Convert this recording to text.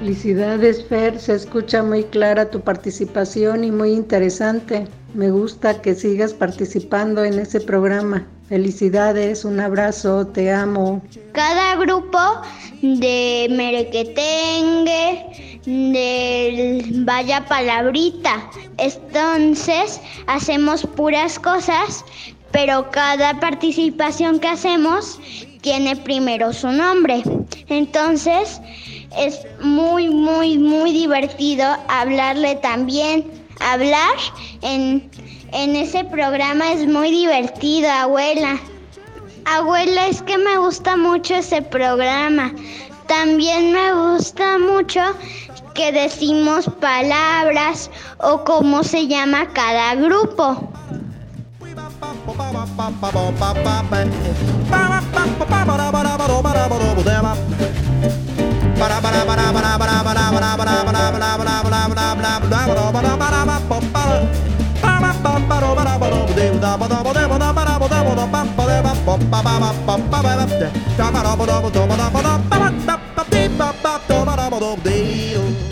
Felicidades Fer, se escucha muy clara tu participación y muy interesante. Me gusta que sigas participando en ese programa. Felicidades, un abrazo, te amo. Cada grupo de Merequetengue, del Vaya Palabrita. Entonces hacemos puras cosas, pero cada participación que hacemos tiene primero su nombre. Entonces es muy, muy, muy divertido hablarle también. Hablar en, en ese programa es muy divertido, abuela. Abuela, es que me gusta mucho ese programa. También me gusta mucho que decimos palabras o cómo se llama cada grupo. Ba ba ba ba ba ba ba ba. Da ba da ba da ba da ba da ba ba ba ba ba ba da ba da ba da.